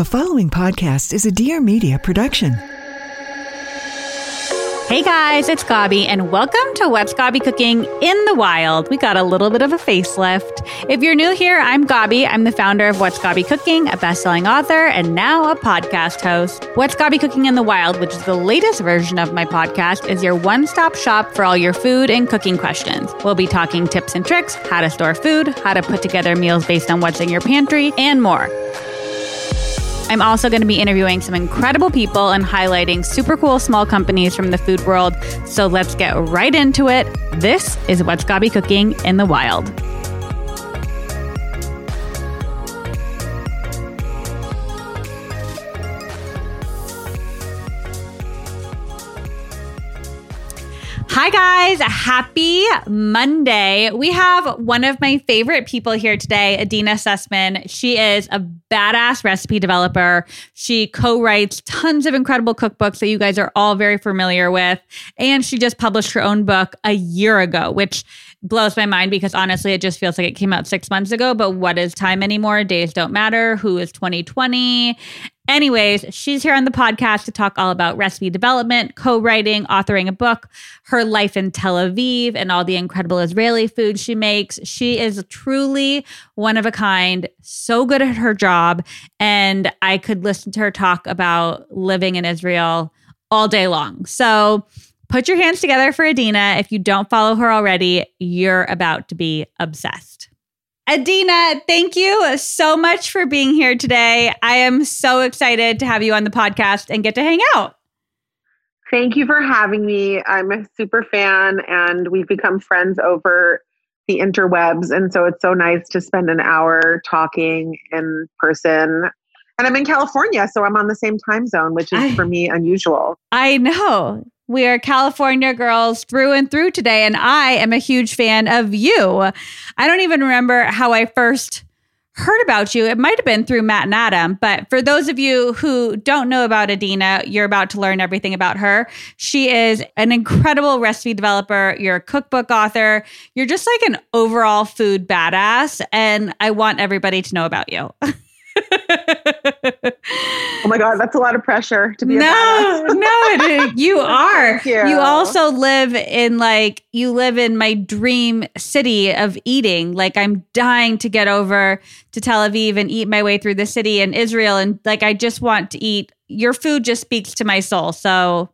The following podcast is a Dear Media production. Hey guys, it's Gaby, and welcome to What's Gaby Cooking in the Wild. We got a little bit of a facelift. If you're new here, I'm Gaby. I'm the founder of What's Gaby Cooking, a best-selling author, and now a podcast host. What's Gaby Cooking in the Wild, which is the latest version of my podcast, is your one-stop shop for all your food and cooking questions. We'll be talking tips and tricks, how to store food, how to put together meals based on what's in your pantry, and more. I'm also going to be interviewing some incredible people and highlighting super cool small companies from the food world. So let's get right into it. This is What's Gaby Cooking in the Wild. Hi, guys. Happy Monday. We have one of my favorite people here today, Adeena Sussman. She is a badass recipe developer. She co writes tons of incredible cookbooks that you guys are all very familiar with. And she just published her own book a year ago, which blows my mind because honestly, it just feels like it came out six months ago. But what is time anymore? Days don't matter. Who is 2020? Anyways, she's here on the podcast to talk all about recipe development, co writing, authoring a book, her life in Tel Aviv, and all the incredible Israeli food she makes. She is truly one of a kind, so good at her job. And I could listen to her talk about living in Israel all day long. So, put your hands together for Adeena. If you don't follow her already, you're about to be obsessed. Adeena, thank you so much for being here today. I am so excited to have you on the podcast and get to hang out. Thank you for having me. I'm a super fan, and we've become friends over the interwebs. And so it's so nice to spend an hour talking in person. And I'm in California, so I'm on the same time zone, which is I, for me unusual. I know. We are California girls through and through today, and I am a huge fan of you. I don't even remember how I first heard about you. It might have been through Matt and Adam, but for those of you who don't know about Adeena, you're about to learn everything about her. She is an incredible recipe developer. You're a cookbook author. You're just like an overall food badass, and I want everybody to know about you. oh my god, that's a lot of pressure to be. No, no, you are. You. you. also live in like you live in my dream city of eating. Like I'm dying to get over to Tel Aviv and eat my way through the city in Israel, and like I just want to eat. Your food just speaks to my soul. So.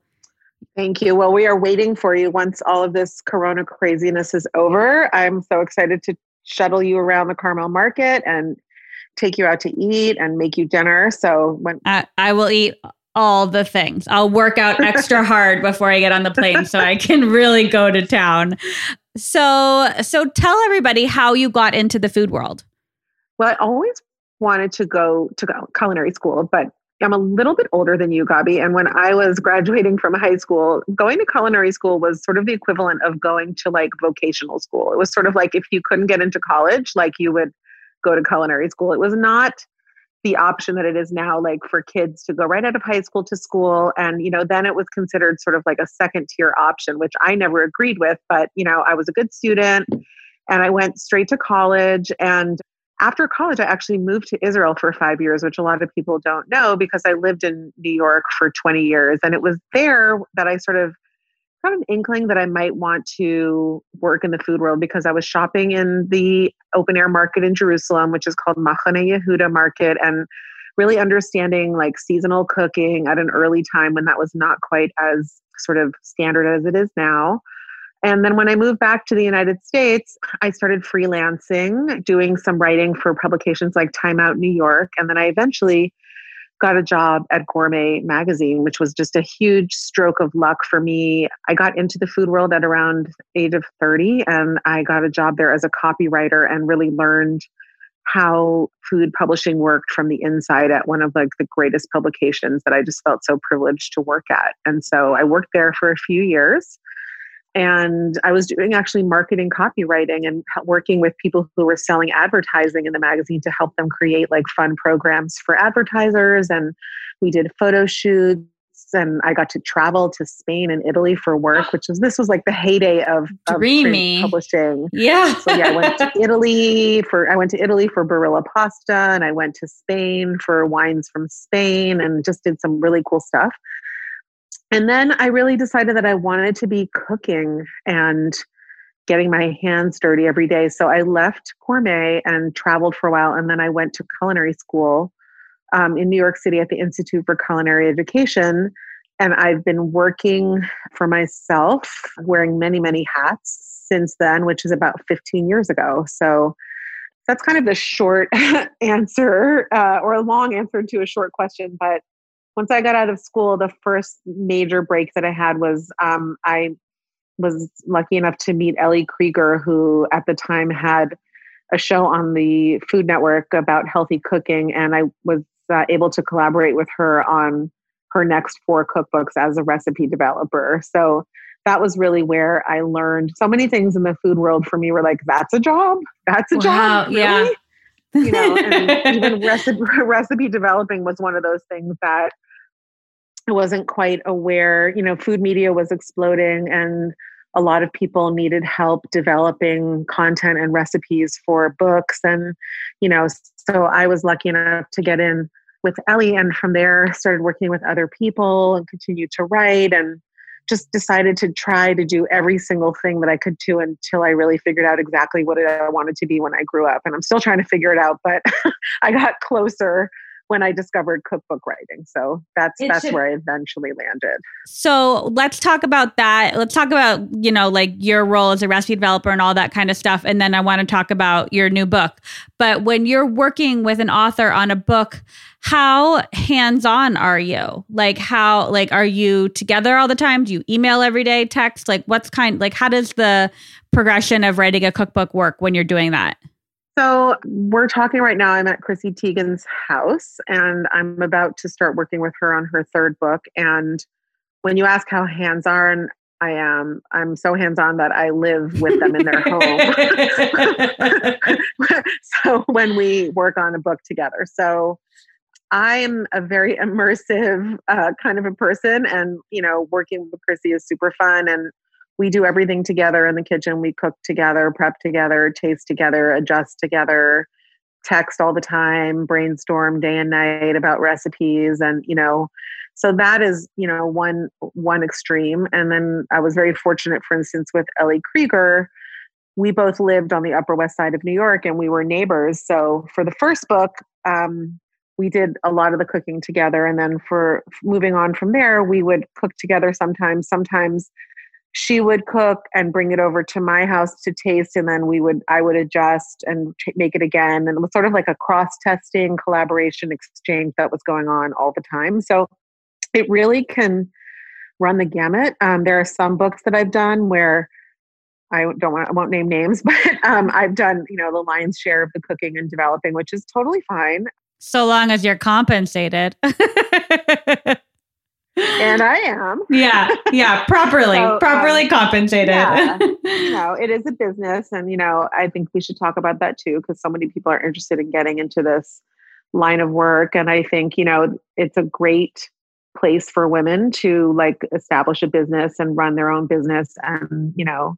Thank you. Well, we are waiting for you once all of this corona craziness is over. I'm so excited to shuttle you around the Carmel market and take you out to eat and make you dinner. So when I, I will eat all the things. I'll work out extra hard before I get on the plane so I can really go to town. So so tell everybody how you got into the food world. Well, I always wanted to go to culinary school, but I'm a little bit older than you, Gaby. And when I was graduating from high school, going to culinary school was sort of the equivalent of going to like vocational school. It was sort of like if you couldn't get into college, like you would go to culinary school. It was not the option that it is now like for kids to go right out of high school to school. And you know then it was considered sort of like a second tier option which I never agreed with but you know I was a good student and I went straight to college. And after college I actually moved to Israel for 5 years which a lot of people don't know because I lived in New York for 20 years. And it was there that I sort of got an inkling that I might want to work in the food world because I was shopping in the open air market in Jerusalem, which is called Machane Yehuda Market, and really understanding like seasonal cooking at an early time when that was not quite as sort of standard as it is now. And then when I moved back to the United States, I started freelancing, doing some writing for publications like Time Out New York. And then I eventually got a job at Gourmet Magazine, which was just a huge stroke of luck for me. I got into the food world at around age of 30 and I got a job there as a copywriter and really learned how food publishing worked from the inside at one of like the greatest publications that I just felt so privileged to work at. And so I worked there for a few years and I was doing actually marketing copywriting and working with people who were selling advertising in the magazine to help them create like fun programs for advertisers. And we did photo shoots and I got to travel to Spain and Italy for work, oh. which was this was like the heyday of, of Dreamy. publishing. Yeah. So yeah, I went to Italy for I went to Italy for Barilla pasta and I went to Spain for wines from Spain and just did some really cool stuff. And then I really decided that I wanted to be cooking and getting my hands dirty every day. So I left Gourmet and traveled for a while. And then I went to culinary school um, in New York City at the Institute for Culinary Education. And I've been working for myself, wearing many, many hats since then, which is about 15 years ago. So that's kind of the short answer uh, or a long answer to a short question. But once I got out of school, the first major break that I had was um, I was lucky enough to meet Ellie Krieger, who at the time had a show on the Food Network about healthy cooking, and I was uh, able to collaborate with her on her next four cookbooks as a recipe developer. So that was really where I learned so many things in the food world. For me, were like, "That's a job. That's a Wow, job." Really? yeah. you know, and even recipe recipe developing was one of those things that I wasn't quite aware. You know, food media was exploding, and a lot of people needed help developing content and recipes for books. And you know, so I was lucky enough to get in with Ellie, and from there started working with other people and continued to write and just decided to try to do every single thing that I could do until I really figured out exactly what I wanted to be when I grew up. And I'm still trying to figure it out, but I got closer when I discovered cookbook writing. So that's It that's should- where I eventually landed. So let's talk about that. Let's talk about, you know, like your role as a recipe developer and all that kind of stuff. And then I want to talk about your new book. But when you're working with an author on a book, how hands on are you? Like, how, like, are you together all the time? Do you email every day, text? Like, what's kind, like, how does the progression of writing a cookbook work when you're doing that? So we're talking right now. I'm at Chrissy Teigen's house and I'm about to start working with her on her third book. And when you ask how hands on I am, I'm so hands on that I live with them in their home. so when we work on a book together. So I'm a very immersive uh, kind of a person, and you know, working with Chrissy is super fun, and we do everything together in the kitchen. We cook together, prep together, taste together, adjust together, text all the time, brainstorm day and night about recipes, and you know, so that is you know one one extreme. And then I was very fortunate, for instance, with Ellie Krieger. We both lived on the Upper West Side of New York, and we were neighbors. So for the first book. Um, we did a lot of the cooking together and then for moving on from there we would cook together sometimes sometimes she would cook and bring it over to my house to taste and then we would i would adjust and ch- make it again and it was sort of like a cross testing collaboration exchange that was going on all the time so it really can run the gamut um, there are some books that i've done where I don't want I won't name names, but um, I've done you know the lion's share of the cooking and developing, which is totally fine. So long as you're compensated. And I am. yeah, yeah, properly, So, um, properly compensated. yeah. you know, it is a business. And, you know, I think we should talk about that too, because so many people are interested in getting into this line of work. And I think, you know, it's a great place for women to like establish a business and run their own business and, you know,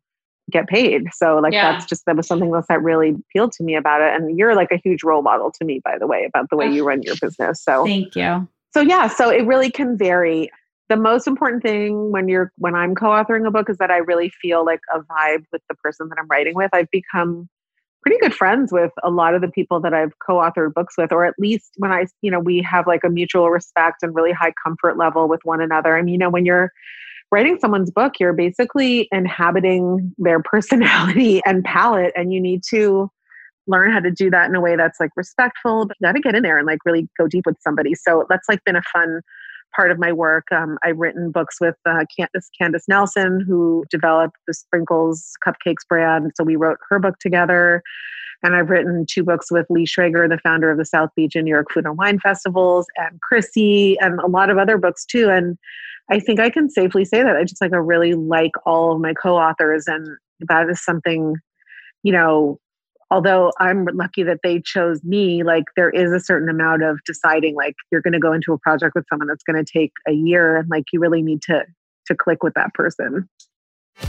get paid. So like Yeah. that's just that was something else that really appealed to me about it. And you're like a huge role model to me, by the way, about the way you run your business. So Thank you. So yeah so it really can vary. The most important thing when you're when i'm co-authoring a book is that i really feel like a vibe with the person that i'm writing with. I've become pretty good friends with a lot of the people that i've co-authored books with or at least when i you know we have like a mutual respect and really high comfort level with one another. I mean you know when you're writing someone's book you're basically inhabiting their personality and palette and you need to learn how to do that in a way that's like respectful but you got to get in there and like really go deep with somebody. So that's like been a fun part of my work. Um, i've written books with uh, candace candace nelson who developed the sprinkles cupcakes brand. So we wrote her book together. And i've written two books with lee schrager the founder of the south beach and new york food and wine festivals and chrissy and a lot of other books too. And i think i can safely say that i just like i really like all of my co-authors and that is something you know although I'm lucky that they chose me, like there is a certain amount of deciding like you're going to go into a project with someone that's going to take a year and like you really need to to click with that person.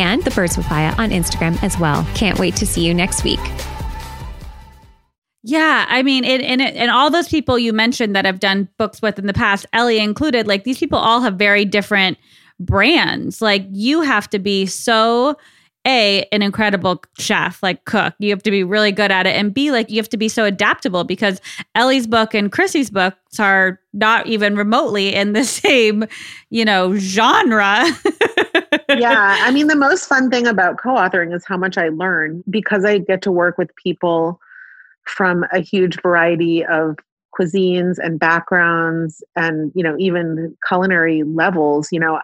and the Birds Papaya on Instagram as well. Can't wait to see you next week. Yeah, I mean, it, and it, and all those people you mentioned that have done books with in the past, Ellie included, like these people all have very different brands. Like you have to be so a an incredible chef like cook you have to be really good at it and b like you have to be so adaptable because ellie's book and chrissy's books are not even remotely in the same you know genre yeah i mean the most fun thing about co-authoring is how much i learn because i get to work with people from a huge variety of cuisines and backgrounds and you know even culinary levels you know.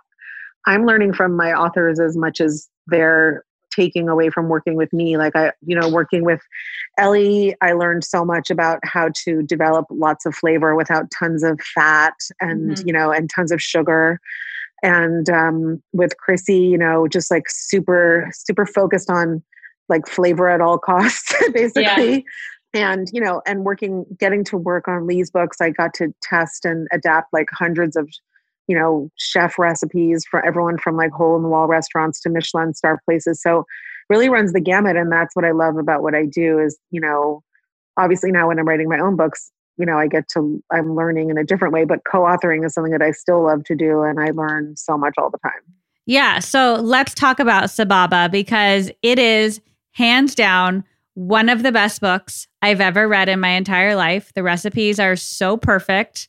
I'm learning from my authors as much as they're taking away from working with me. Like i you know working with ellie i learned so much about how to develop lots of flavor without tons of fat and mm-hmm. you know and tons of sugar and um, with chrissy you know just like super super focused on like flavor at all costs basically yeah. and you know and working getting to work on lee's books i got to test and adapt like hundreds of you know, chef recipes for everyone from like hole in the wall restaurants to Michelin star places. So really runs the gamut. And that's what I love about what I do is, you know, obviously now when I'm writing my own books, you know, I get to, I'm learning in a different way, but co authoring is something that I still love to do. And I learn so much all the time. Yeah. So let's talk about Sababa because it is hands down one of the best books I've ever read in my entire life. The recipes are so perfect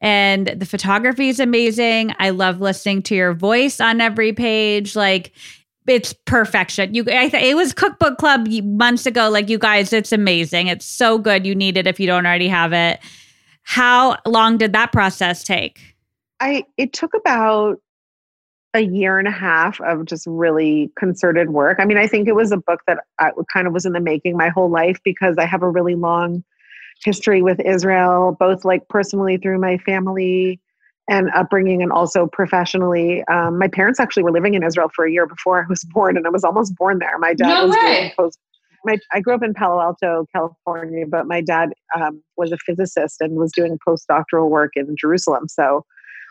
and the photography is amazing. I love listening to your voice on every page. Like it's perfection. You, I th- it was Cookbook Club months ago. Like you guys, it's amazing. It's so good. You need it if you don't already have it. How long did that process take? I it took about a year and a half of just really concerted work. I mean, I think it was a book that I kind of was in the making my whole life because I have a really long history with Israel, both like personally through my family and upbringing and also professionally. Um, my parents actually were living in Israel for a year before I was born, and I was almost born there. My dad no was way. post. My, I grew up in Palo Alto, California, but my dad um, was a physicist and was doing postdoctoral work in Jerusalem. So,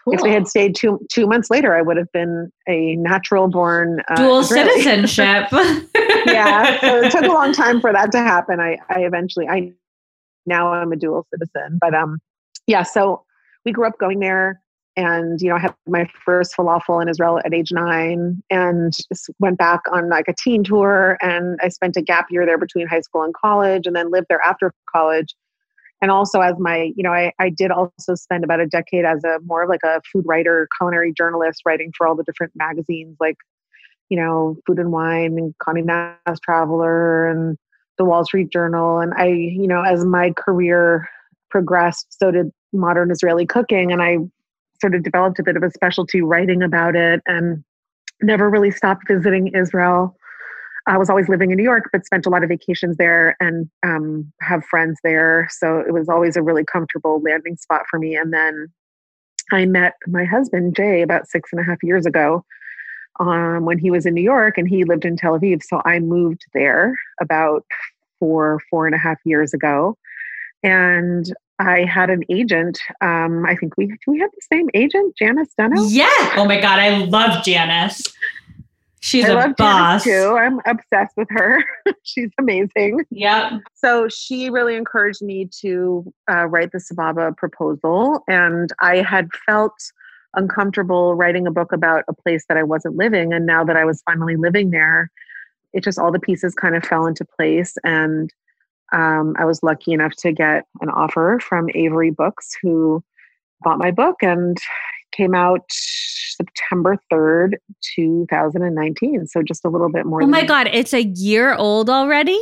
cool. if they had stayed two two months later, I would have been a natural born uh, dual Israeli. citizenship. yeah, so it took a long time for that to happen. I, I eventually I now I'm a dual citizen. But um, yeah, so we grew up going there and you know i had my first falafel in israel at age nine and went back on like a teen tour and i spent a gap year there between high school and college and then lived there after college and also as my you know i, I did also spend about a decade as a more of like a food writer culinary journalist writing for all the different magazines like you know food and wine and Condé Nast Traveler and the Wall Street Journal. And I, you know, as my career progressed, so did modern Israeli cooking. And I sort of developed a bit of a specialty writing about it and never really stopped visiting Israel. I was always living in New York, but spent a lot of vacations there and um, have friends there. So it was always a really comfortable landing spot for me. And then I met my husband, Jay, about six and a half years ago um, when he was in New York and he lived in Tel Aviv. So I moved there about four, four and a half years ago. And I had an agent. Um, I think we we had the same agent, Janis Donnaud. Yeah. Oh my God, I love Janis. She's I a love boss Janis too. I'm obsessed with her. She's amazing. Yeah. So she really encouraged me to uh, write the Sababa proposal, and I had felt uncomfortable writing a book about a place that I wasn't living. And now that I was finally living there, it just all the pieces kind of fell into place. And um, I was lucky enough to get an offer from Avery Books, who bought my book and came out September 3rd, 2019. So just a little bit more. Oh my God, it's a year old already?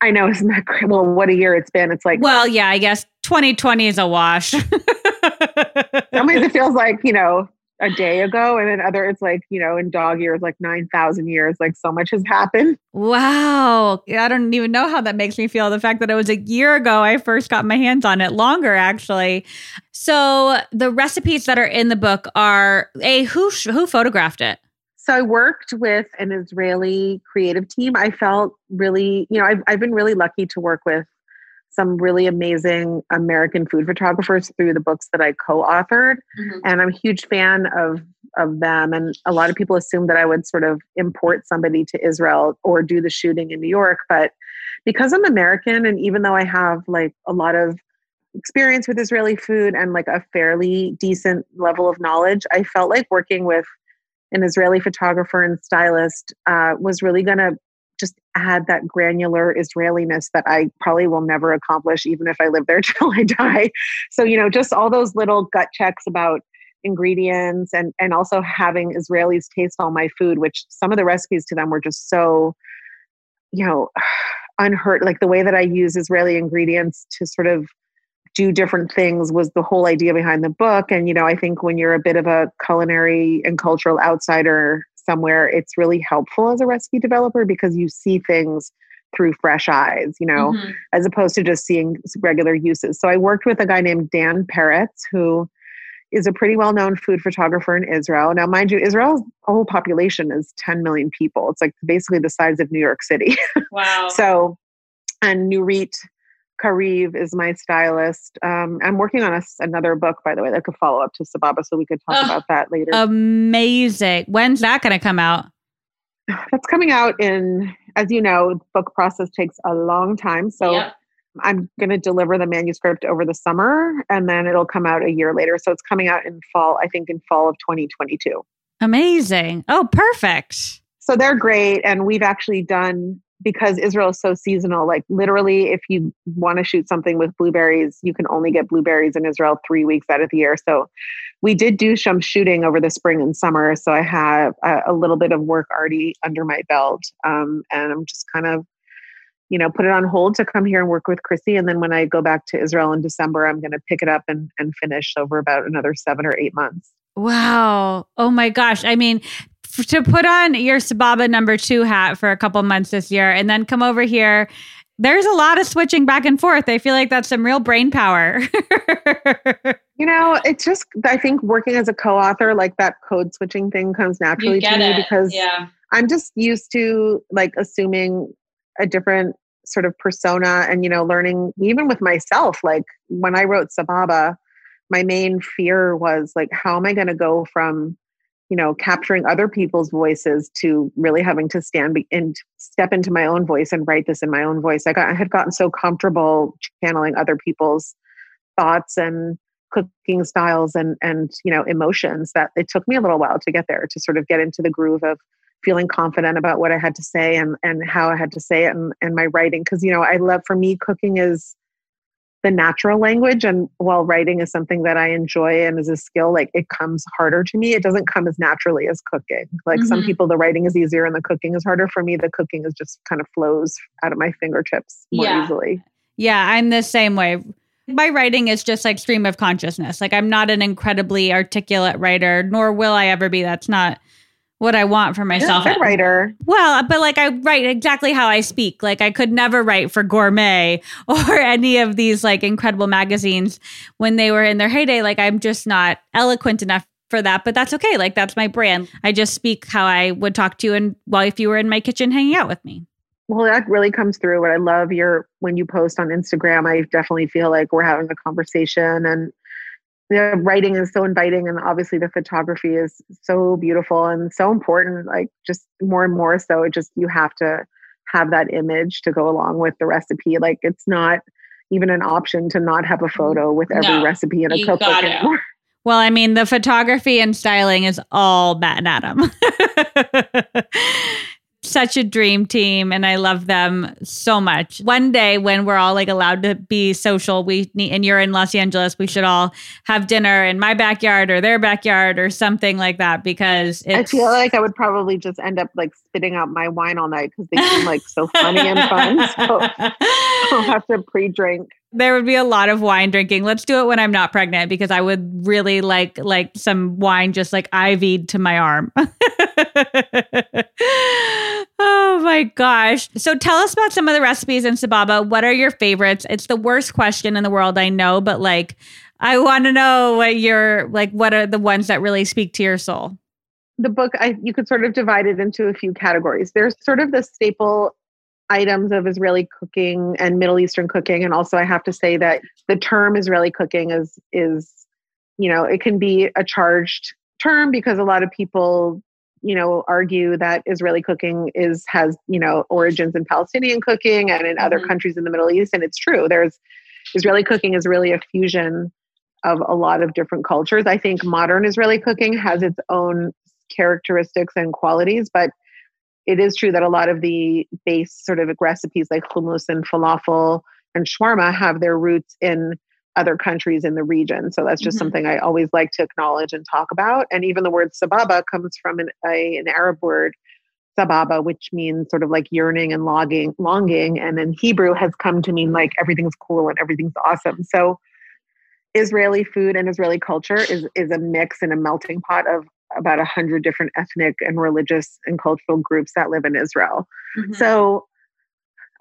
I know, isn't that great? Well, what a year it's been. It's like, Well, yeah, I guess 2020 is a wash. some ways it feels like, you know, a day ago. And then other, it's like, you know, in dog years, like 9,000 years, like so much has happened. wow. I don't even know how that makes me feel. The fact that it was a year ago I first got my hands on it, longer actually. So the recipes that are in the book are a who sh- who photographed it? So I worked with an Israeli creative team. I felt really, you know, I've, I've been really lucky to work with some really amazing American food photographers through the books that I co-authored, and I'm a huge fan of of them. And a lot of people assume that I would sort of import somebody to Israel or do the shooting in New York, but because I'm American, and even though I have like a lot of experience with Israeli food and like a fairly decent level of knowledge, I felt like working with an Israeli photographer and stylist uh, was really going to just add that granular Israeliness that I probably will never accomplish, even if I live there till I die. So, you know, just all those little gut checks about ingredients and and also having Israelis taste all my food, which some of the recipes to them were just so, you know, unhurt. Like the way that I use Israeli ingredients to sort of do different things was the whole idea behind the book. And, you know, I think when you're a bit of a culinary and cultural outsider somewhere, it's really helpful as a recipe developer because you see things through fresh eyes, you know, Mhm. as opposed to just seeing regular uses. So I worked with a guy named Dan Peretz, who is a pretty well known food photographer in Israel. Now, mind you, Israel's whole population is 10 million people. It's like basically the size of New York City. Wow. So, and Nurit Kariv is my stylist. Um, I'm working on a another book, by the way, that could follow up to Sababa, so we could talk Ugh. about that later. Amazing. When's that going to come out? That's coming out in, as you know, book process takes a long time. So Yep. I'm going to deliver the manuscript over the summer, and then it'll come out a year later. So it's coming out in fall, I think, in fall of 2022. Amazing. Oh, perfect. so they're great and we've actually done because israel is so seasonal like literally if you want to shoot something with blueberries you can only get blueberries in israel three weeks out of the year so we did do some shooting over the spring and summer so i have a, a little bit of work already under my belt um, and i'm just kind of you know put it on hold to come here and work with chrissy and then when i go back to israel in december i'm going to pick it up and, and finish over about another seven or eight months Wow. Oh my gosh. I mean, f- to put on your Sababa number two hat for a couple months this year and then come over here, there's a lot of switching back and forth. I feel like that's some real brain power. You know, it's just I think working as a co-author, like that code switching thing comes naturally to me because yeah. I'm just used to like assuming a different sort of persona and you know, learning even with myself. Like when I wrote Sababa, my main fear was like, how am I gonna go from you know, capturing other people's voices to really having to stand be- and step into my own voice and write this in my own voice. I got I had gotten so comfortable channeling other people's thoughts and cooking styles and and you know emotions that it took me a little while to get there to sort of get into the groove of feeling confident about what I had to say and and how I had to say it and, and my writing because you know I love for me cooking is the natural language and while writing is something that I enjoy and is a skill like it comes harder to me it doesn't come as naturally as cooking like some Mhm. people the writing is easier and the cooking is harder for me the cooking is just kind of flows out of my fingertips more Yeah. easily Yeah, I'm the same way. My writing is just like stream of consciousness. Like I'm not an incredibly articulate writer, nor will I ever be. That's not what I want for myself. You're a good writer Well, but like I write exactly how I speak. Like I could never write for Gourmet or any of these like incredible magazines when they were in their heyday. Like I'm just not eloquent enough for that, but that's okay. Like that's my brand. I just speak how I would talk to you and well if you were in my kitchen hanging out with me. Well, that really comes through. What I love your when you post on Instagram, I definitely feel like we're having a conversation and the writing is so inviting and obviously the photography is so beautiful and so important. Like just more and more so it just you have to have that image to go along with the recipe. Like it's not even an option to not have a photo with every No, recipe in a you cookbook gotta. anymore. Well, I mean, the photography and styling is all Matt and Adam. such a dream team and I love them so much. One day when we're all like allowed to be social, we need, and you're in Los Angeles, we should all have dinner in my backyard or their backyard or something like that because I feel like I would probably just end up like spitting out my wine all night because they seem like so funny and fun. So I'll have to pre-drink there would be a lot of wine drinking. Let's do it when I'm not pregnant because I would really like like some wine just like IV'd to my arm. oh my gosh. So tell us about some of the recipes in Sababa. What are your favorites? It's the worst question in the world, I know, but like I want to know what your like what are the ones that really speak to your soul? The book I you could sort of divide it into a few categories. There's sort of the staple items of Israeli cooking and Middle Eastern cooking. And also I have to say that the term Israeli cooking is is, you know, it can be a charged term because a lot of people, you know, argue that Israeli cooking is has, you know, origins in Palestinian cooking and in mm-hmm. other countries in the Middle East. And it's true. There's Israeli cooking is really a fusion of a lot of different cultures. I think modern Israeli cooking has its own characteristics and qualities, but it is true that a lot of the base sort of recipes like hummus and falafel and shawarma have their roots in other countries in the region. So that's just mm-hmm. something I always like to acknowledge and talk about. And even the word sababa comes from an, a, an Arab word, sababa, which means sort of like yearning and longing, longing. And in Hebrew has come to mean like everything's cool and everything's awesome. So Israeli food and Israeli culture is is a mix and a melting pot of about a hundred different ethnic and religious and cultural groups that live in Israel. Mm-hmm. So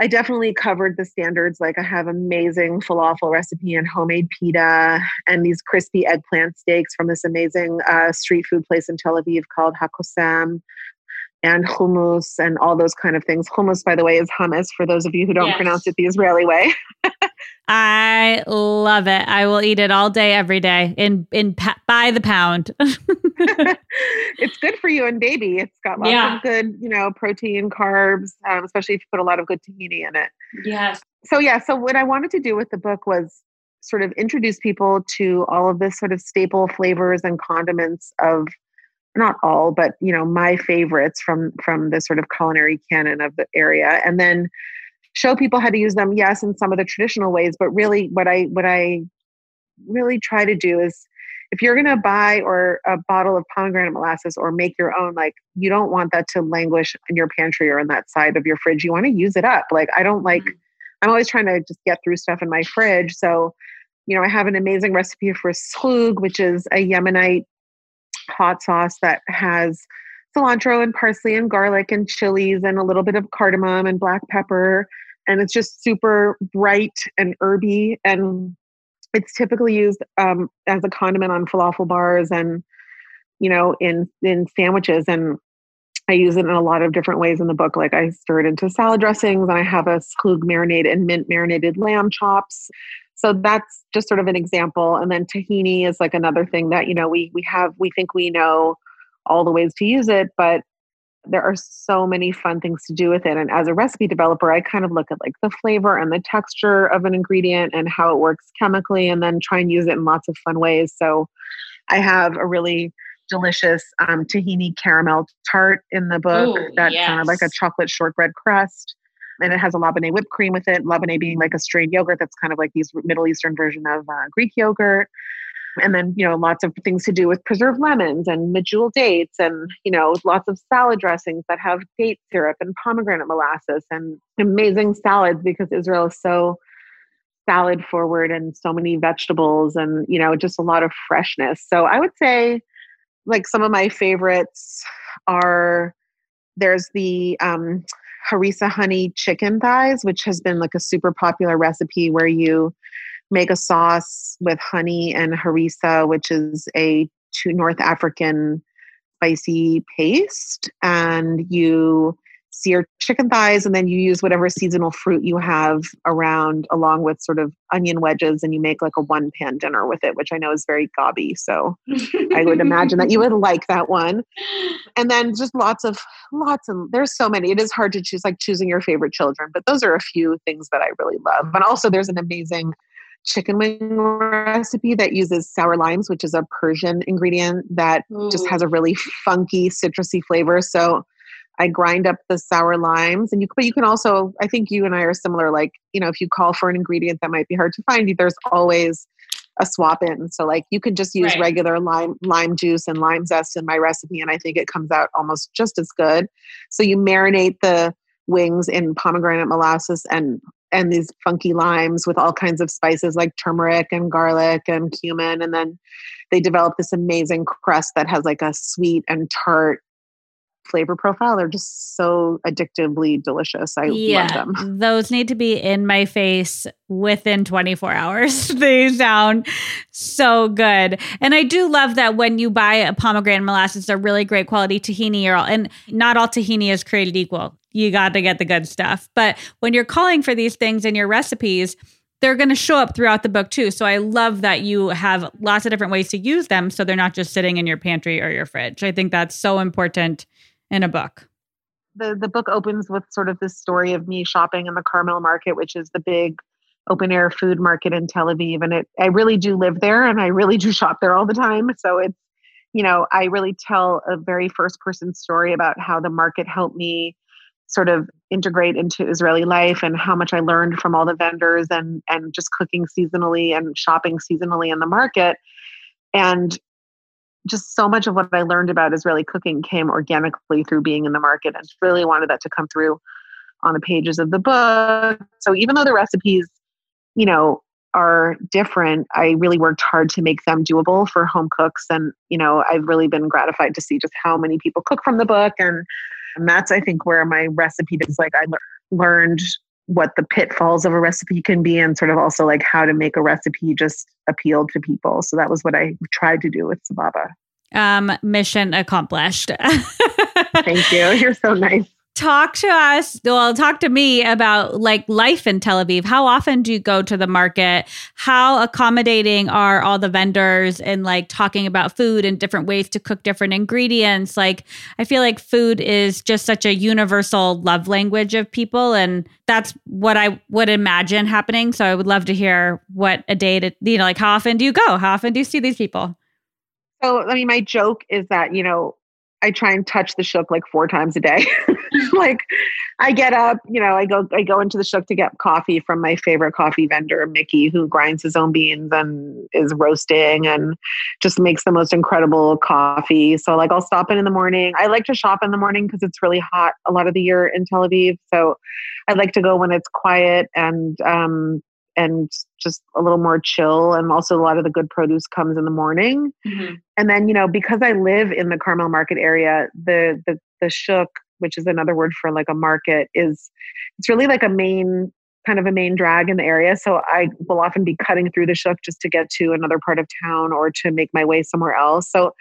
I definitely covered the standards. Like I have amazing falafel recipe and homemade pita and these crispy eggplant steaks from this amazing uh, street food place in Tel Aviv called Hakosam and hummus and all those kind of things. Hummus, by the way, is hummus for those of you who don't yes. pronounce it the Israeli way. I love it. I will eat it all day, every day, in in by the pound. it's good for you and baby. It's got lots yeah. of good, you know, protein, carbs, um, especially if you put a lot of good tahini in it. Yes. So yeah. So what I wanted to do with the book was sort of introduce people to all of this sort of staple flavors and condiments of not all but you know my favorites from from the sort of culinary canon of the area and then show people how to use them yes in some of the traditional ways but really what i what i really try to do is if you're going to buy or a bottle of pomegranate molasses or make your own like you don't want that to languish in your pantry or in that side of your fridge. You want to use it up. Like i don't like mm-hmm. i'm always trying to just get through stuff in my fridge. So you know i have an amazing recipe for schug which is a yemenite hot sauce that has cilantro and parsley and garlic and chilies and a little bit of cardamom and black pepper. And it's just super bright and herby. And it's typically used um, as a condiment on falafel bars and, you know, in, in sandwiches. And I use it in a lot of different ways in the book. Like I stir it into salad dressings and I have a schug marinade and mint marinated lamb chops so that's just sort of an example and then tahini is like another thing that you know we we have we think we know all the ways to use it but there are so many fun things to do with it and as a recipe developer i kind of look at like the flavor and the texture of an ingredient and how it works chemically and then try and use it in lots of fun ways so i have a really delicious um, tahini caramel tart in the book Ooh, that's yes. kind of like a chocolate shortbread crust and it has a labneh whipped cream with it. Labneh being like a strained yogurt that's kind of like these Middle Eastern version of uh, Greek yogurt. And then, you know, lots of things to do with preserved lemons and medjool dates and, you know, lots of salad dressings that have date syrup and pomegranate molasses and amazing salads because Israel is so salad forward and so many vegetables and, you know, just a lot of freshness. So I would say like some of my favorites are there's the um, harissa honey chicken thighs, which has been like a super popular recipe where you make a sauce with honey and harissa, which is a North African spicy paste, and you sear chicken thighs and then you use whatever seasonal fruit you have around along with sort of onion wedges and you make like a one pan dinner with it which i know is very Gaby so i would imagine that you would like that one. And then just lots of lots of there's so many. It is hard to choose like choosing your favorite children but those are a few things that i really love. And also there's an amazing chicken wing recipe that uses sour limes which is a persian ingredient that Ooh. just has a really funky citrusy flavor so I grind up the sour limes, and you but you can also I think you and I are similar. Like you know, if you call for an ingredient that might be hard to find, there's always a swap in. So like you could just use Right. regular lime lime juice and lime zest in my recipe, and I think it comes out almost just as good. So you marinate the wings in pomegranate molasses and and these funky limes with all kinds of spices like turmeric and garlic and cumin, and then they develop this amazing crust that has like a sweet and tart flavor profile. They're just so addictively delicious. I love them. Those need to be in my face within 24 hours. they sound so good. And I do love that when you buy a pomegranate molasses, they're really great quality tahini or all, and not all tahini is created equal. You got to get the good stuff. But when you're calling for these things in your recipes, they're going to show up throughout the book too. So I love that you have lots of different ways to use them so they're not just sitting in your pantry or your fridge. I think that's so important in a book. the the book opens with sort of this story of me shopping in the Carmel Market, which is the big open air food market in Tel Aviv, and it I really do live there, and I really do shop there all the time. So it's you know I really tell a very first person story about how the market helped me sort of integrate into Israeli life and how much I learned from all the vendors and and just cooking seasonally and shopping seasonally in the market and just so much of what I learned about Israeli cooking came organically through being in the market and really wanted that to come through on the pages of the book. So even though the recipes, you know, are different, I really worked hard to make them doable for home cooks. And, you know, I've really been gratified to see just how many people cook from the book. And, and that's, I think, where my recipe is like I lear- learned what the pitfalls of a recipe can be and sort of also like how to make a recipe just appeal to people. So that was what I tried to do with Sababa. Um, mission accomplished. Thank you. You're so nice. Talk to us well talk to me about like life in tel aviv. How often do you go to the market? How accommodating are all the vendors and like talking about food and different ways to cook different ingredients? Like i feel like food is just such a universal love language of people and that's what i would imagine happening. So i would love to hear what a day to you know like how often do you go? How often do you see these people? So, I mean, my joke is that, you know, I try and touch the shuk like four times a day. like I get up, you know, I go I go into the shuk to get coffee from my favorite coffee vendor, Mickey, who grinds his own beans and is roasting and just makes the most incredible coffee. So like I'll stop in in the morning. I like to shop in the morning because it's really hot a lot of the year in Tel Aviv. So I like to go when it's quiet and um and just a little more chill and also a lot of the good produce comes in the morning. Mm-hmm. And then you know because i live in the carmel market area the the the shuk which is another word for like a market is it's really like a main kind of a main drag in the area. So i will often be cutting through the shuk just to get to another part of town or to make my way somewhere else. So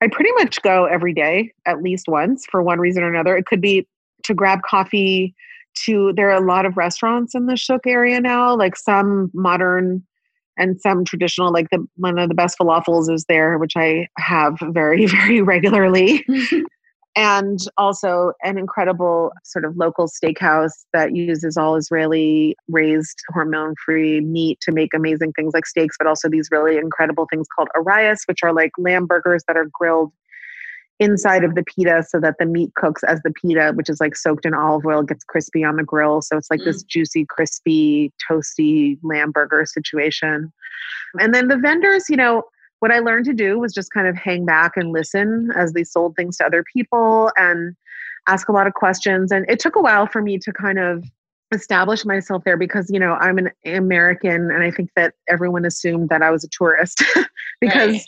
i pretty much go every day at least once for one reason or another. It could be to grab coffee to there are a lot of restaurants in the shuk area now like some modern and some traditional like the one of the best falafels is there which i have very very regularly. And also an incredible sort of local steakhouse that uses all israeli raised hormone free meat to make amazing things like steaks but also these really incredible things called arayes which are like lamb burgers that are grilled inside of the pita so that the meat cooks as the pita which is like soaked in olive oil gets crispy on the grill. So it's like this mm. juicy crispy toasty lamb burger situation. And then the vendors you know what i learned to do was just kind of hang back and listen as they sold things to other people and ask a lot of questions. And it took a while for me to kind of establish myself there because you know i'm an american and i think that everyone assumed that i was a tourist because Right.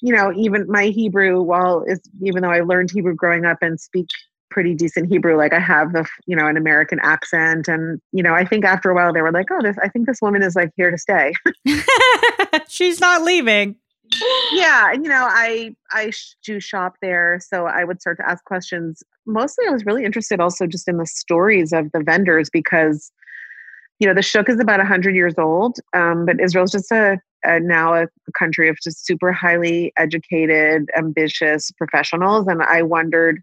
You know even my hebrew while is even though i learned hebrew growing up and speak pretty decent hebrew like i have the you know an american accent and you know i think after a while they were like oh this i think this woman is like here to stay. She's not leaving. Yeah and you know i i do shop there so i would start to ask questions. Mostly i was really interested also just in the stories of the vendors because you know the shuk is about 100 years old um, but israel's just a, a now a country of just super highly educated ambitious professionals and i wondered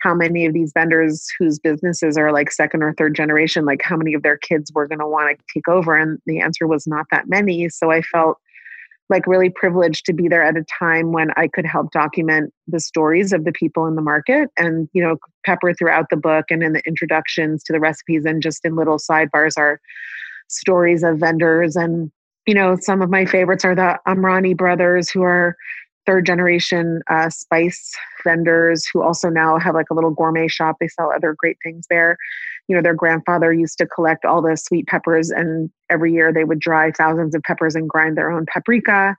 how many of these vendors whose businesses are like second or third generation like how many of their kids were going to want to take over and the answer was not that many. So i felt like really privileged to be there at a time when I could help document the stories of the people in the market and you know pepper throughout the book and in the introductions to the recipes and just in little sidebars are stories of vendors and you know some of my favorites are the Amrani brothers who are third generation uh, spice vendors who also now have like a little gourmet shop. They sell other great things there. You know their grandfather used to collect all the sweet peppers and every year they would dry thousands of peppers and grind their own paprika.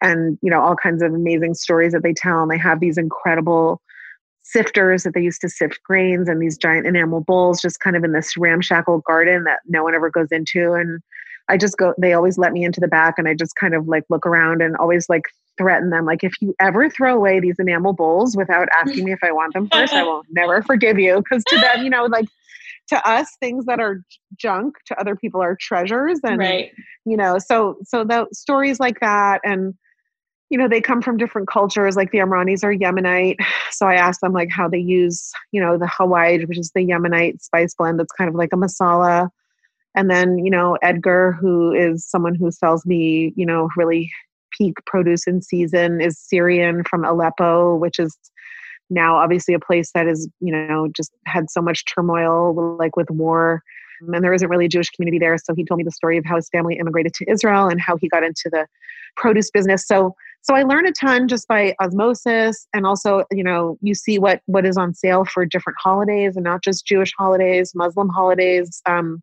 And you know all kinds of amazing stories that they tell. And they have these incredible sifters that they used to sift grains and these giant enamel bowls just kind of in this ramshackle garden that no one ever goes into. And i just go they always let me into the back and i just kind of like look around and always like threaten them like if you ever throw away these enamel bowls without asking me if i want them first i will never forgive you because to them you know like to us things that are junk to other people are treasures and right. you know so so the stories like that and you know they come from different cultures like the Amranis are Yemenite so I asked them like how they use you know the hawaij which is the Yemenite spice blend that's kind of like a masala and then you know Edgar who is someone who sells me you know really peak produce in season is Syrian from Aleppo which is now obviously a place that is you know just had so much turmoil like with war. And there isn't really a jewish community there so he told me the story of how his family immigrated to israel and how he got into the produce business. So so i learned a ton just by osmosis and also you know you see what what is on sale for different holidays and not just jewish holidays muslim holidays. Um,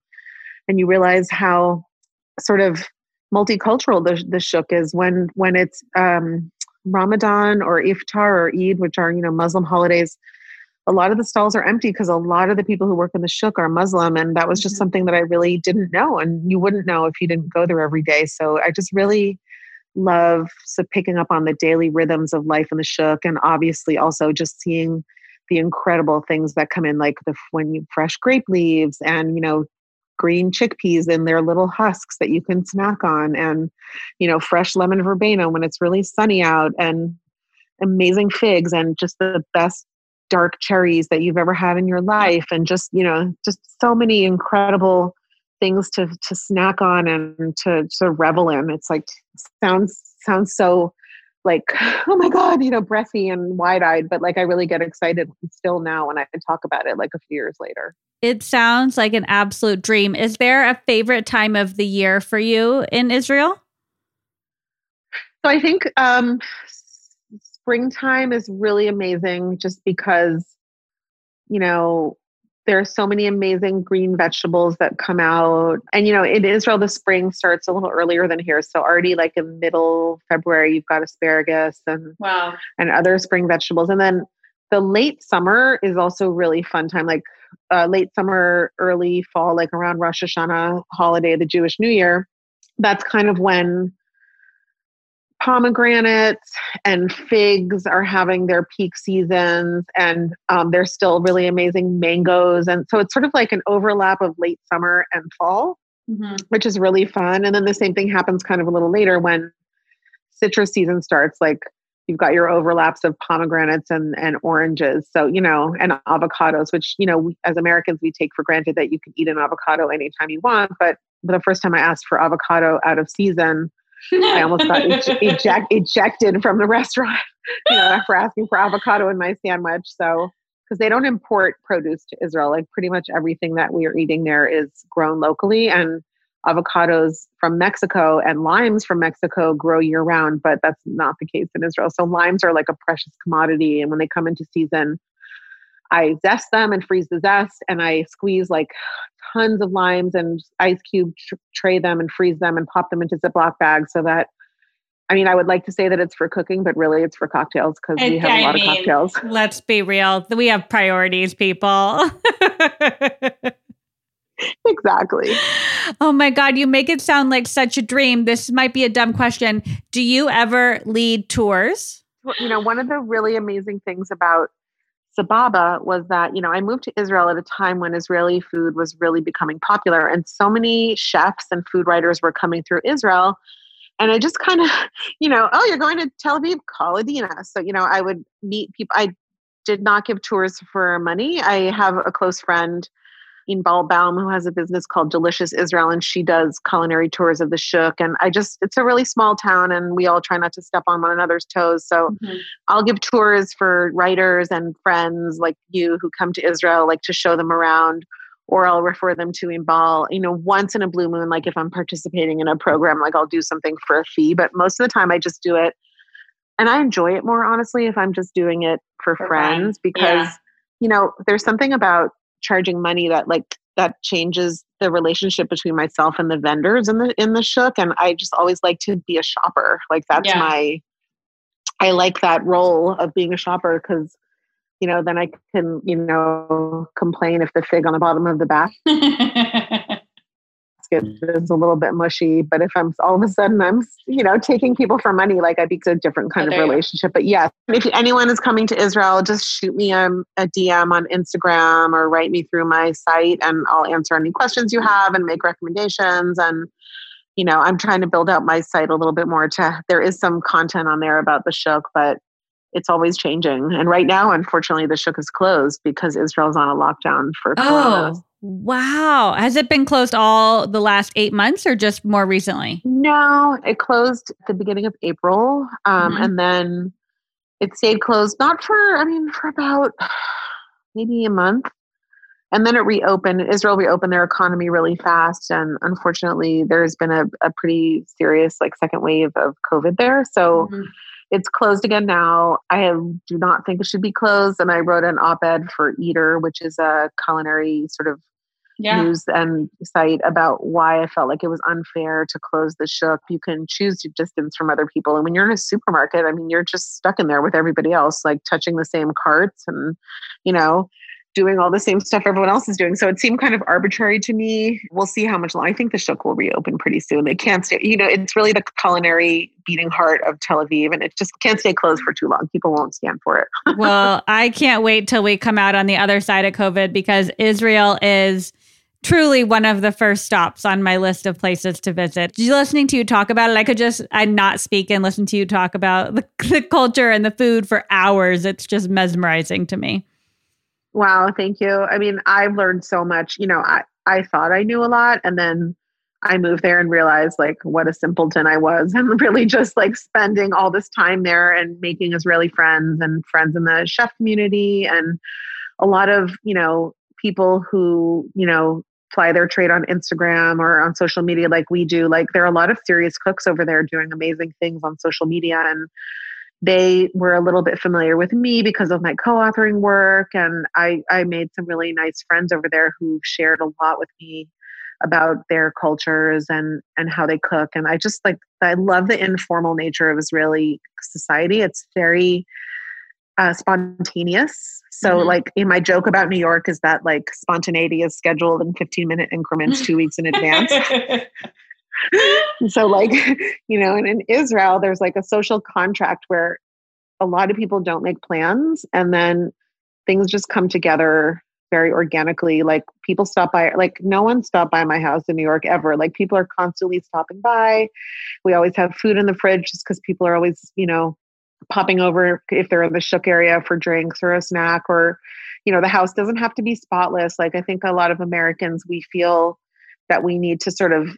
and you realize how sort of multicultural the, the shuk is when when it's um, Ramadan or Iftar or Eid, which are, you know, Muslim holidays, a lot of the stalls are empty because a lot of the people who work in the shuk are Muslim. And that was just mm-hmm. something that I really didn't know. And you wouldn't know if you didn't go there every day. So I just really love so picking up on the daily rhythms of life in the shuk and obviously also just seeing the incredible things that come in like the when you fresh grape leaves and you know green chickpeas in their little husks that you can snack on and you know fresh lemon verbena when it's really sunny out and amazing figs and just the best dark cherries that you've ever had in your life and just you know just so many incredible things to to snack on and to to revel in. It's like sounds sounds so like oh my god you know breathy and wide-eyed but like i really get excited still now when i can talk about it like a few years later it sounds like an absolute dream. Is there a favorite time of the year for you in Israel? So I think um, springtime is really amazing just because, you know, there are so many amazing green vegetables that come out. And, you know, in Israel, the spring starts a little earlier than here. So already like in middle February, you've got asparagus and, wow. and other spring vegetables. And then the late summer is also really fun time. Like uh, late summer, early fall, like around Rosh Hashanah holiday, the Jewish New Year, that's kind of when pomegranates and figs are having their peak seasons and um, there's still really amazing mangoes and so it's sort of like an overlap of late summer and fall mm-hmm. which is really fun and then the same thing happens kind of a little later when citrus season starts like you've got your overlaps of pomegranates and, and oranges so you know and avocados which you know as americans we take for granted that you can eat an avocado anytime you want but the first time i asked for avocado out of season i almost got eject, ejected from the restaurant you know for asking for avocado in my sandwich so because they don't import produce to israel like pretty much everything that we are eating there is grown locally and avocados from Mexico and limes from Mexico grow year round, but that's not the case in Israel. So limes are like a precious commodity. And when they come into season, I zest them and freeze the zest, and I squeeze like tons of limes and ice cube tr- tray them and freeze them and pop them into Ziploc bags so that. I mean, I would like to say that it's for cooking, but really it's for cocktails because we have I a lot mean, of cocktails. Let's be real. We have priorities, people. exactly. Oh my God, you make it sound like such a dream. This might be a dumb question. Do you ever lead tours? You know, one of the really amazing things about Sababa was that, you know, I moved to Israel at a time when Israeli food was really becoming popular, and so many chefs and food writers were coming through Israel. And I just kind of, you know, oh, you're going to Tel Aviv, call Adeena. So, you know, I would meet people. I did not give tours for money. I have a close friend Inbal Baum, who has a business called Delicious Israel, and she does culinary tours of the Shuk. And I just, it's a really small town, and we all try not to step on one another's toes. So mm-hmm. I'll give tours for writers and friends like you who come to Israel, like to show them around, or I'll refer them to Inbal. You know, once in a blue moon, like if I'm participating in a program, like I'll do something for a fee. But most of the time, I just do it, and I enjoy it more honestly if I'm just doing it for, for friends, friends because. Yeah. You know, there's something about charging money that like that changes the relationship between myself and the vendors in the in the shuk and i just always like to be a shopper like that's yeah. my i like that role of being a shopper because you know then i can you know complain if the fig on the bottom of the basket basket is a little bit mushy. But if I'm all of a sudden I'm, you know, taking people for money, like I think it's a different kind oh, of relationship. But yes, if anyone is coming to Israel, just shoot me um, a, a DM on Instagram or write me through my site and I'll answer any questions you have and make recommendations. And, you know, I'm trying to build out my site a little bit more to, there is some content on there about the Shuk, but it's always changing. And right now, unfortunately, the Shuk is closed because Israel's on a lockdown for oh. Corona. Wow. Has it been closed all the last eight months or just more recently? No, it closed at the beginning of April. Um, mm-hmm. And then it stayed closed, not for, I mean, for about maybe a month. And then it reopened. Israel reopened their economy really fast. And unfortunately, there's been a, a pretty serious, like, second wave of COVID there. So, mm-hmm it's closed again now. I do not think it should be closed. And I wrote an op ed for Eater, which is a culinary sort of yeah. news and site about why I felt like it was unfair to close the shuk. You can choose to distance from other people. And when you're in a supermarket, I mean, you're just stuck in there with everybody else, like touching the same carts and, you know, doing all the same stuff everyone else is doing. So it seemed kind of arbitrary to me. We'll see how much long. I think the shuk will reopen pretty soon. They can't stay, you know, it's really the culinary beating heart of Tel Aviv and it just can't stay closed for too long. People won't stand for it. well, I can't wait till we come out on the other side of COVID because Israel is truly one of the first stops on my list of places to visit. Just listening to you talk about it, I could just I not speak and listen to you talk about the, the culture and the food for hours. It's just mesmerizing to me. Wow, thank you. I mean, I've learned so much. You know, I, I thought I knew a lot and then I moved there and realized like what a simpleton I was and really just like spending all this time there and making Israeli friends and friends in the chef community and a lot of, you know, people who, you know, ply their trade on Instagram or on social media like we do. Like there are a lot of serious cooks over there doing amazing things on social media and they were a little bit familiar with me because of my co-authoring work and I, I made some really nice friends over there who shared a lot with me about their cultures and and how they cook. And i just like i love the informal nature of israeli society. It's very uh, spontaneous. So mm-hmm. like in my joke about new york is that like spontaneity is scheduled in 15 minute increments two weeks in advance so like you know and in israel there's like a social contract where a lot of people don't make plans and then things just come together very organically. Like people stop by like no one stopped by my house in new york ever. Like people are constantly stopping by. We always have food in the fridge just because people are always you know popping over if they're in the shuk area for drinks or a snack or you know the house doesn't have to be spotless. Like i think a lot of americans we feel that we need to sort of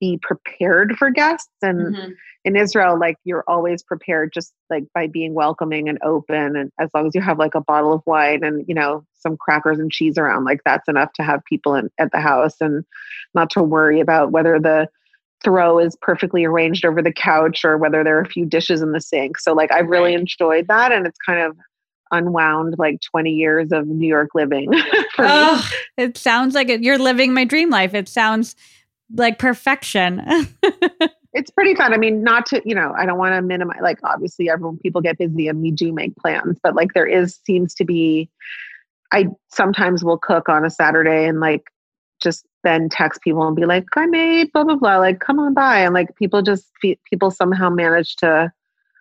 be prepared for guests. And mm-hmm. in israel like you're always prepared just like by being welcoming and open and as long as you have like a bottle of wine and you know some crackers and cheese around like that's enough to have people in at the house and not to worry about whether the throw is perfectly arranged over the couch or whether there are a few dishes in the sink. So like i've really enjoyed that and it's kind of unwound like 20 years of new york living oh, it sounds like it, you're living my dream life. It sounds like perfection. it's pretty fun. I mean, not to, you know, I don't want to minimize, like, obviously, everyone, people get busy and we do make plans, but like, there is, seems to be, I sometimes will cook on a Saturday and like just then text people and be like, I made blah, blah, blah, like, come on by. And like, people just, people somehow manage to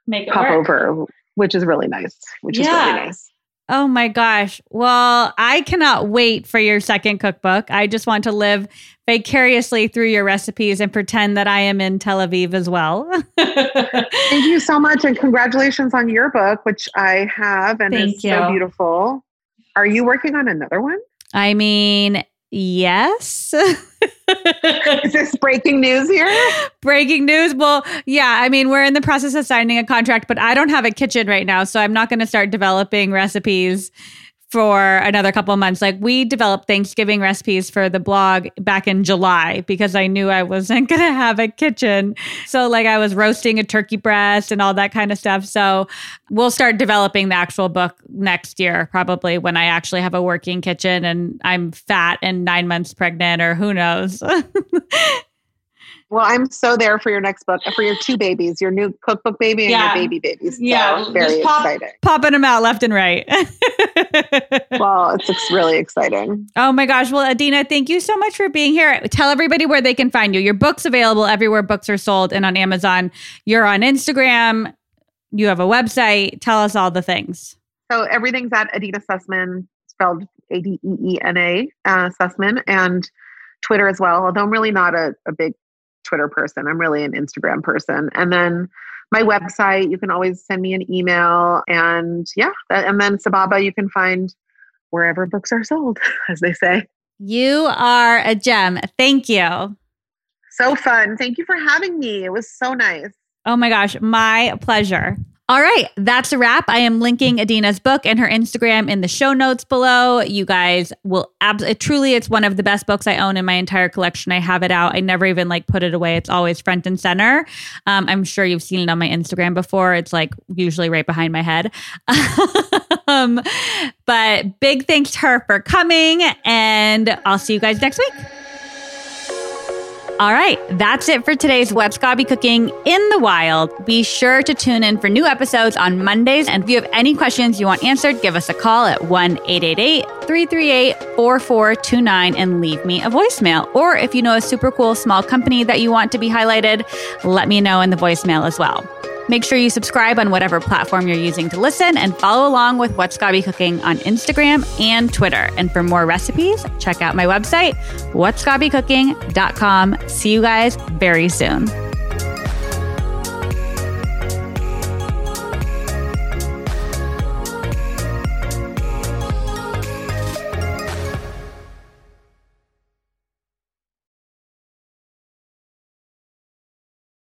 make pop work. over, which is really nice, which yeah. is really nice. Oh my gosh. Well, I cannot wait for your second cookbook. I just want to live vicariously through your recipes and pretend that I am in Tel Aviv as well. Thank you so much. And congratulations on your book, which I have and Thank is you. so beautiful. Are you working on another one? I mean, yes. Is this breaking news here? Breaking news. Well, yeah, I mean, we're in the process of signing a contract, but I don't have a kitchen right now. So I'm not going to start developing recipes for another couple of months. Like we developed Thanksgiving recipes for the blog back in July because I knew I wasn't going to have a kitchen. So like I was roasting a turkey breast and all that kind of stuff. So we'll start developing the actual book next year probably when I actually have a working kitchen and I'm fat and 9 months pregnant or who knows. Well, I'm so there for your next book, for your two babies, your new cookbook baby and Yeah. your baby babies. So Yeah, very just pop- exciting. Popping them out left and right. Well, it's ex- really exciting. Oh my gosh. Well, Adeena, thank you so much for being here. Tell everybody where they can find you. Your book's available everywhere books are sold and on Amazon. You're on Instagram. You have a website. Tell us all the things. So everything's at Adeena Sussman, spelled A D E E N A uh, Sussman, and Twitter as well. Although I'm really not a, a big Twitter person, I'm really an Instagram person. And then my website, you can always send me an email, and yeah, that, and then Sababa, you can find wherever books are sold, as they say. You are a gem. Thank you. So fun! Thank you for having me. It was so nice. Oh my gosh, my pleasure. All right, that's a wrap. I am linking Adeena's book and her Instagram in the show notes below. You guys will absolutely, truly, it's one of the best books I own in my entire collection. I have it out. I never even like put it away. It's always front and center. Um, I'm sure you've seen it on my Instagram before. It's like usually right behind my head. um, but big thanks to her for coming, and I'll see you guys next week. All right, that's it for today's What's Gaby Cooking in the Wild. Be sure to tune in for new episodes on Mondays. And if you have any questions you want answered, give us a call at 1 888 338 4429 and leave me a voicemail. Or if you know a super cool small company that you want to be highlighted, let me know in the voicemail as well. Make sure you subscribe on whatever platform you're using to listen and follow along with What's Gaby Cooking on Instagram and Twitter. And for more recipes, check out my website, whatsgabycooking.com. See you guys very soon.